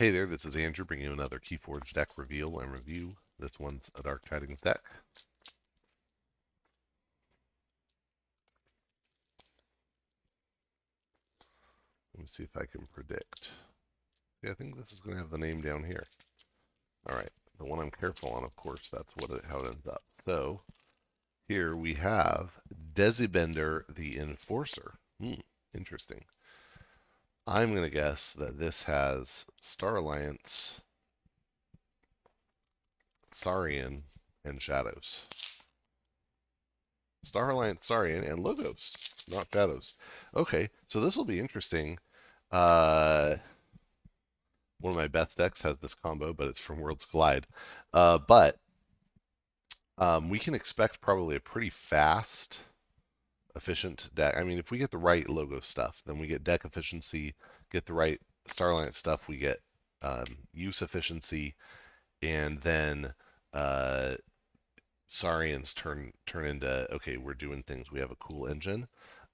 Hey there, this is Andrew bringing you another Keyforge deck reveal and review. This one's a Dark Tidings deck. Let me see if I can predict. Yeah, I think this is going to have the name down here. All right, the one I'm careful on, of course, that's what it, how it ends up. So here we have Desibender the Enforcer. Hmm, interesting. I'm going to guess that this has Star Alliance, Saurian, and Shadows. Star Alliance, Saurian, and Logos, not Shadows. Okay, so this will be interesting. Uh, one of my best decks has this combo, but it's from Worlds Collide. Uh, but um, we can expect probably a pretty fast efficient deck. I mean, if we get the right logo stuff, then we get deck efficiency. Get the right Star Alliance stuff, we get um, use efficiency, and then uh, Saurians turn turn into okay, we're doing things. We have a cool engine.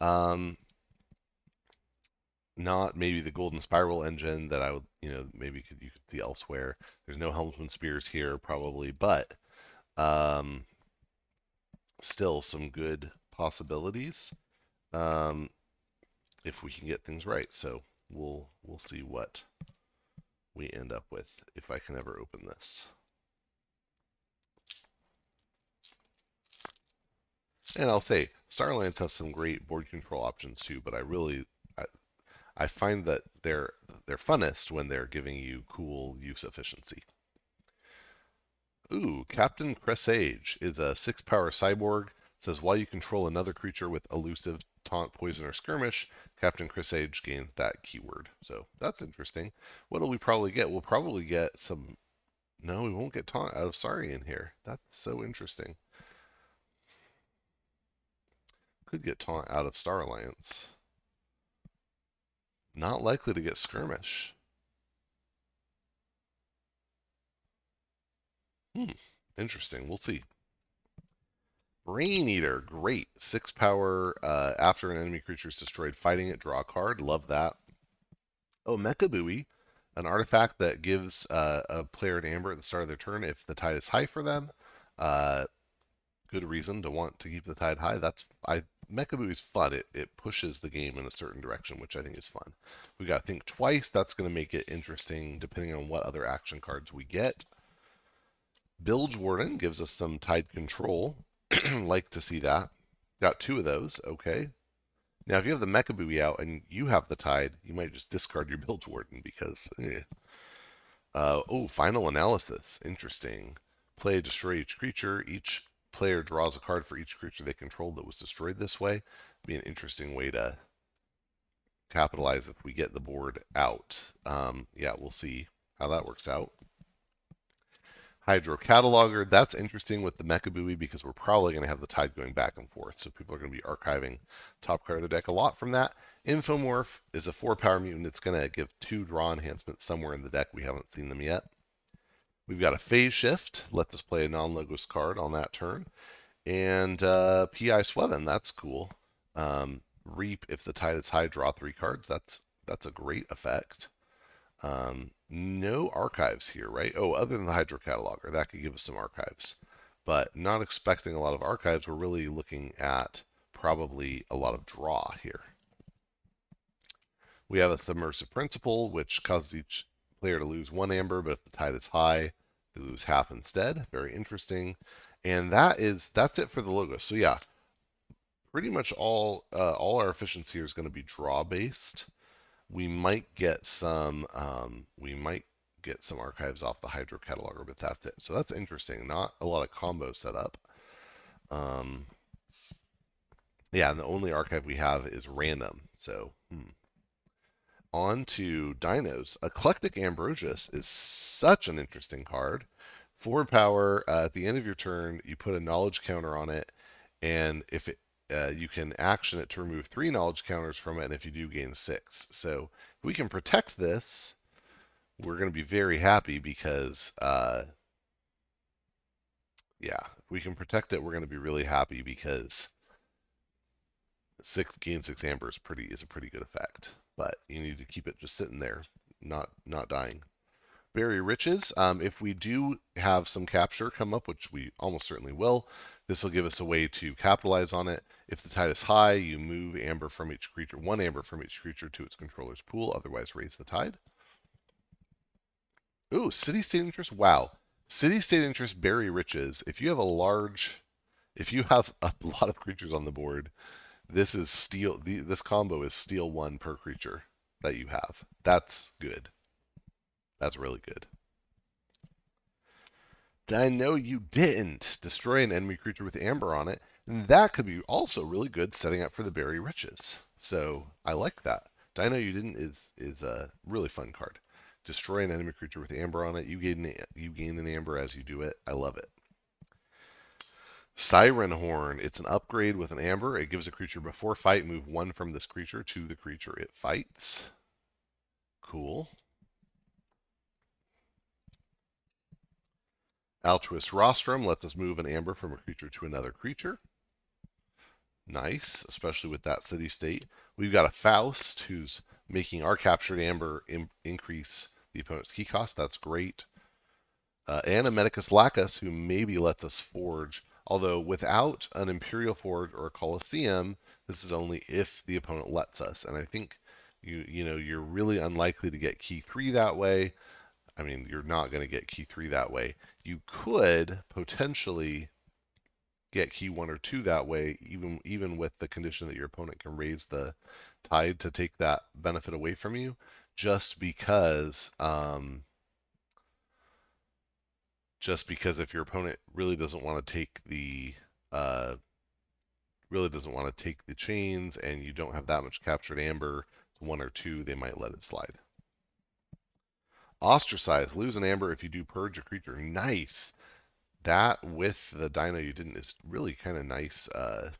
Um, not maybe the Golden Spiral engine that I would, you know, maybe could, you could see elsewhere. There's no Helmsman Spears here, probably, but um, still some good possibilities um, if we can get things right. So we'll we'll see what we end up with if I can ever open this. And I'll say Star Alliance has some great board control options too, but I really I, I find that they're they're funnest when they're giving you cool use efficiency. Ooh, Captain Cressage is a six power cyborg says while you control another creature with elusive, taunt, poison, or skirmish, Captain Cresage gains that keyword. So that's interesting. What'll we probably get? We'll probably get some. No, we won't get taunt out of Saurian here. That's so interesting. Could get taunt out of Star Alliance. Not likely to get skirmish. Hmm, interesting. We'll see. Brain Eater, great. Six power uh, after an enemy creature is destroyed, fighting it, draw a card. Love that. Oh, Mecha Buoy, an artifact that gives uh, a player an amber at the start of their turn if the tide is high for them. Uh, good reason to want to keep the tide high. That's I Mecha Buoy is fun. It it pushes the game in a certain direction, which I think is fun. We got to think twice. That's going to make it interesting depending on what other action cards we get. Bilge Warden gives us some tide control. like to see that. Got two of those, okay. Now, if you have the Mecha Buoy out and you have the Tide, you might just discard your Bilge Warden because. Eh. Uh, oh, Final Analysis. Interesting. Play destroy each creature. Each player draws a card for each creature they control that was destroyed this way. Be an interesting way to capitalize if we get the board out. Um, yeah, we'll see how that works out. Hydro Cataloger. That's interesting with the Mecha Buoy because we're probably going to have the tide going back and forth. So people are going to be archiving top card of the deck a lot from that. Infomorph is a four power mutant. It's going to give two draw enhancements somewhere in the deck. We haven't seen them yet. We've got a phase shift. Let us play a non-logos card on that turn. And uh, PI Sweven. That's cool. Um, Reap if the tide is high, draw three cards. That's that's a great effect. Um, no archives here, right? Oh, other than the Hydro Cataloger, that could give us some archives. But not expecting a lot of archives, we're really looking at probably a lot of draw here. We have a Submersive Principle, which causes each player to lose one amber, but if the tide is high, they lose half instead. Very interesting. And that is that's it for the logo. So yeah, pretty much all uh, all our efficiency is going to be draw based we might get some um, we might get some archives off the Hydro cataloger, but that's it. So that's interesting. Not a lot of combo setup. Um, yeah, and the only archive we have is random. So hmm. on to Dinos. Eclectic Ambrosius is such an interesting card. Four power. Uh, at the end of your turn, you put a knowledge counter on it, and if it uh, you can action it to remove three knowledge counters from it, and if you do, gain six. So if we can protect this, we're going to be very happy because, uh, yeah, if we can protect it, we're going to be really happy because six gain six amber is pretty is a pretty good effect. But you need to keep it just sitting there, not not dying. Berry Riches. Um, if we do have some capture come up, which we almost certainly will, this will give us a way to capitalize on it. If the tide is high, you move amber from each creature, one amber from each creature to its controller's pool, otherwise raise the tide. Ooh, city state interest. Wow. City state interest berry riches. If you have a large, if you have a lot of creatures on the board, this is steal. The, this combo is steal one per creature that you have. That's good. That's really good. I know you didn't destroy an enemy creature with amber on it. And that could be also really good setting up for the berry riches. So I like that. Dino you didn't is is a really fun card. Destroy an enemy creature with amber on it. You gain you gain an amber as you do it. I love it. Siren Horn. It's an upgrade with an amber. It gives a creature before fight move one from this creature to the creature it fights. Cool. Altruist Rostrum lets us move an amber from a creature to another creature. Nice, especially with that city state. We've got a Faust who's making our captured amber in, increase the opponent's key cost. That's great. Uh, and a Medicus Lacus who maybe lets us forge. Although without an Imperial Forge or a Colosseum, this is only if the opponent lets us. And I think you you know you're really unlikely to get key three that way. I mean, you're not going to get key three that way. You could potentially get key one or two that way, even even with the condition that your opponent can raise the tide to take that benefit away from you, just because um, just because if your opponent really doesn't want to take the uh, really doesn't want to take the chains and you don't have that much captured amber, one or two, they might let it slide. Ostracize, lose an amber if you do purge a creature. Nice that with the dino you didn't is really kind of nice uh,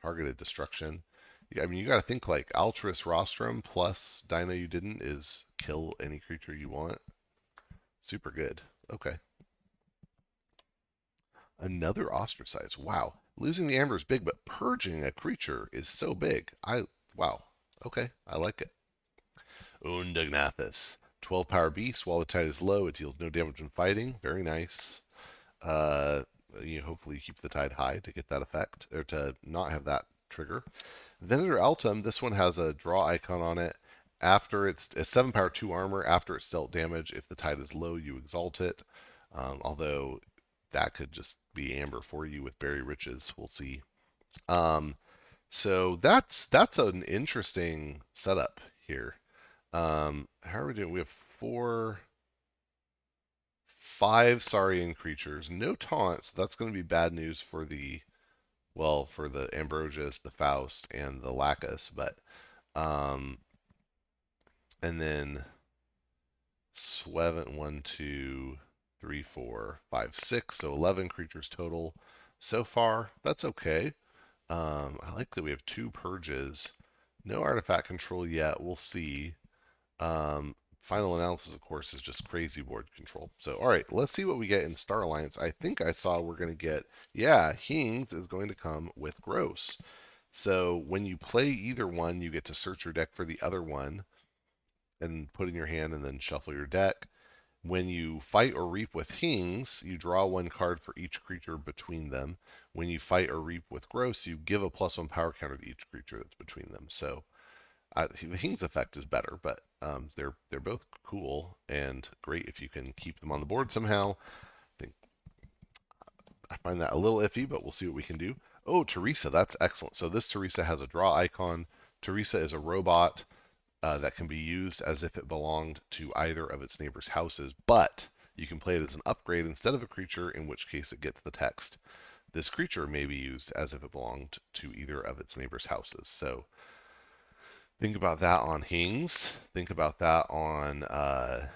targeted destruction. I mean, you got to think like Altruist Rostrum plus Dino you didn't is kill any creature you want. Super good. Okay. Another Ostracize. Wow. Losing the Amber is big, but purging a creature is so big. I Wow. Okay. I like it. Undognathus. 12 power beast. While the tide is low, it deals no damage when fighting. Very nice. Uh, you hopefully keep the tide high to get that effect, or to not have that trigger. Venator Altum, this one has a draw icon on it. After it's a 7 power 2 armor, after it's dealt damage, if the tide is low, you exalt it. Um, although that could just be amber for you with berry riches. We'll see. Um, so that's that's an interesting setup here. Um, how are we doing? We have four five Saurian creatures, no taunts. That's going to be bad news for the, well, for the Ambrosius, the Faust, and the Lacus. But, um, and then Sweven, one, two, three, four, five, six. So 11 creatures total so far. That's okay. Um, I like that we have two purges. No artifact control yet. We'll see. Um, final analysis, of course, is just crazy board control. So, all right, let's see what we get in Star Alliance. I think I saw we're going to get, yeah, Hings is going to come with Gross. So when you play either one, you get to search your deck for the other one and put in your hand and then shuffle your deck. When you fight or reap with Hings, you draw one card for each creature between them. When you fight or reap with Gross, you give a plus one power counter to each creature that's between them. So uh, the Hings effect is better, but um, they're they're both cool and great if you can keep them on the board somehow. I think I find that a little iffy, but we'll see what we can do. Oh, Teresa, that's excellent. So this Teresa has a draw icon. Teresa is a robot uh, that can be used as if it belonged to either of its neighbor's houses, but you can play it as an upgrade instead of a creature, in which case it gets the text. This creature may be used as if it belonged to either of its neighbor's houses. So Think about that on Hings. Think about that on uh,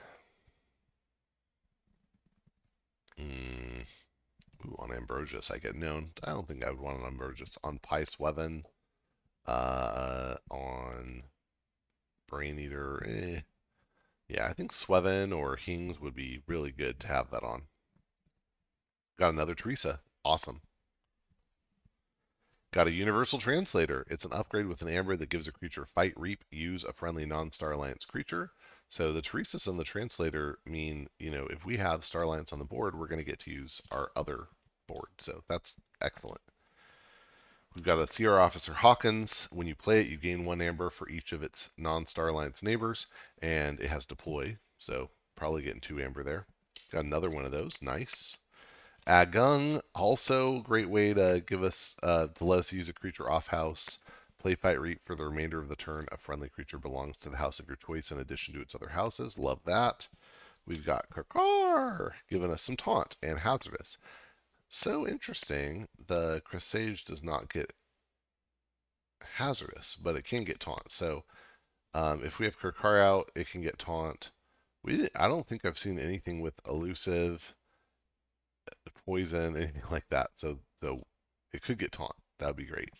mm, ooh, on Ambrosius. I get known. I don't think I would want an Ambrosius on Pi Sweven. Uh, on Brain Eater. Eh. Yeah, I think Sweven or Hings would be really good to have that on. Got another Teresa. Awesome. Got a Universal Translator. It's an upgrade with an amber that gives a creature fight, reap, use a friendly non-Star Alliance creature. So the Teresa's and the Translator mean, you know, if we have Star Alliance on the board, we're going to get to use our other board. So that's excellent. We've got a CR Officer Hawkins. When you play it, you gain one amber for each of its non Star Alliance neighbors, and it has deploy, so probably getting two amber there. Got another one of those. Nice. Agung, also great way to give us uh, to let us use a creature off house. Play fight reap for the remainder of the turn. A friendly creature belongs to the house of your choice in addition to its other houses. Love that. We've got Karkar giving us some taunt and hazardous. So interesting, the Cresage does not get hazardous, but it can get taunt. So um, if we have Karkar out, it can get taunt. We I don't think I've seen anything with elusive, poison, anything like that. So so it could get taunt. That would be great.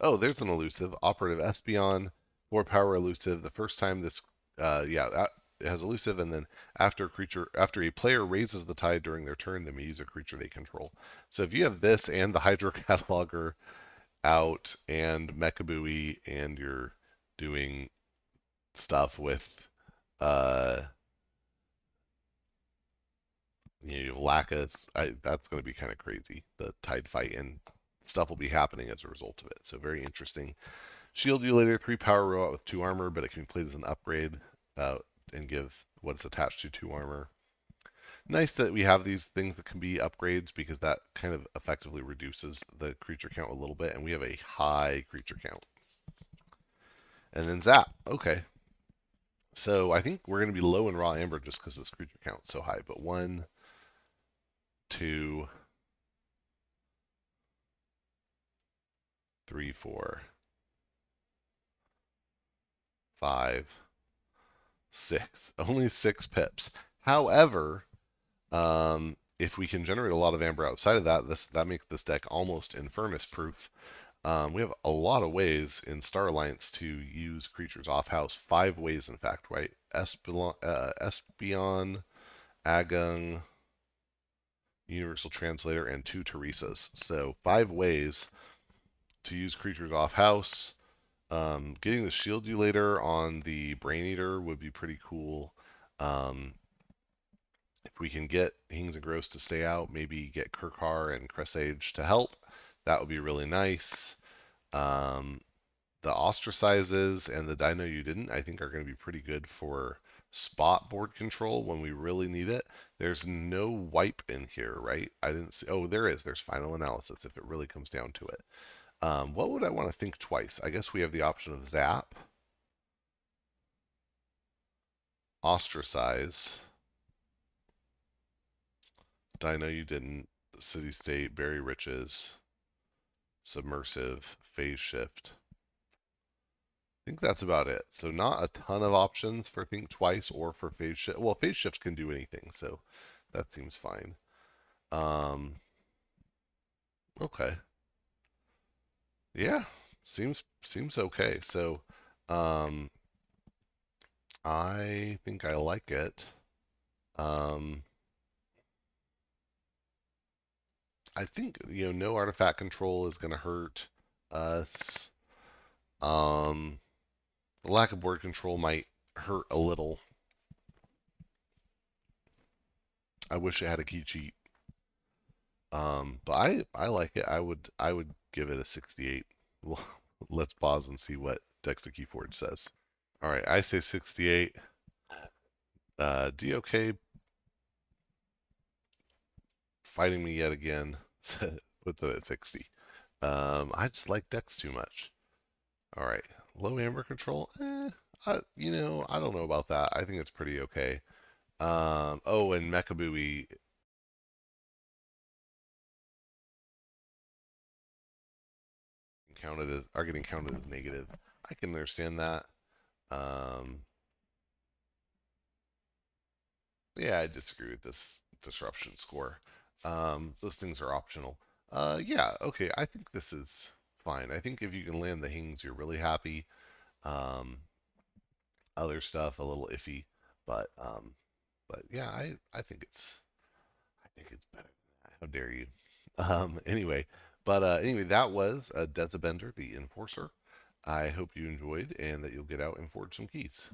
Oh, there's an elusive. Operative Espeon, four power elusive. The first time this, uh, yeah, it has elusive, and then after a creature, after a player raises the tide during their turn, they may use a creature they control. So if you have this and the Hydro Cataloger out and Mecha Buoy, and you're doing stuff with, uh, you know, Lacus, I, that's going to be kind of crazy. The tide fight and stuff will be happening as a result of it. So very interesting. Shield you later, three power robot with two armor, but it can be played as an upgrade. Uh, and give what it's attached to two armor. Nice that we have these things that can be upgrades because that kind of effectively reduces the creature count a little bit, and we have a high creature count. And then zap. Okay. So I think we're going to be low in raw amber just because this creature count's so high. But one, two, three, four, five, six, only six pips. However, um, if we can generate a lot of amber outside of that, this that makes this deck almost infernus proof. Um, we have a lot of ways in Star Alliance to use creatures off house. Five ways, in fact, right? Espeon, uh, Espeon Agung, Universal Translator, and two Teresas. So five ways to use creatures off house. Um, getting the shield you later on the Brain Eater would be pretty cool. Um, if we can get Hings and Gross to stay out, maybe get Karkar and Cresage to help, that would be really nice. Um, the ostracizes and the dino you didn't, I think, are going to be pretty good for spot board control when we really need it. There's no wipe in here, right? I didn't see. Oh, there is. There's final analysis if it really comes down to it. Um, what would I want to think twice? I guess we have the option of zap, ostracize. Dino, you didn't. City State, Berry Riches, Submersive, Phase Shift. I think that's about it. So not a ton of options for Think Twice or for Phase Shift. Well, Phase Shift can do anything, so that seems fine. Um, okay. Yeah, seems seems okay. So, um, I think I like it. Um, I think you know no artifact control is going to hurt us. Um, the lack of board control might hurt a little. I wish it had a key cheat. Um, but I I like it. I would I would give it a 68. Well, let's pause and see what Decks of Keyforge says. All right, I say 68. Uh, DOK fighting me yet again. It at 60. Um, I just like Dex too much. All right, low amber control. Eh, I, you know, I don't know about that. I think it's pretty okay. Um, oh, and Mecha Buoy counted as are getting counted as negative. I can understand that. Um, yeah, I disagree with this disruption score. Um, those things are optional. Uh, yeah, okay, I think this is fine. I think if you can land the Hings, you're really happy. Um, other stuff a little iffy, but um, but yeah, I I think it's I think it's better than that. How dare you? Um, anyway, but uh, anyway, that was uh, Deza Bender, the Enforcer. I hope you enjoyed and that you'll get out and forge some keys.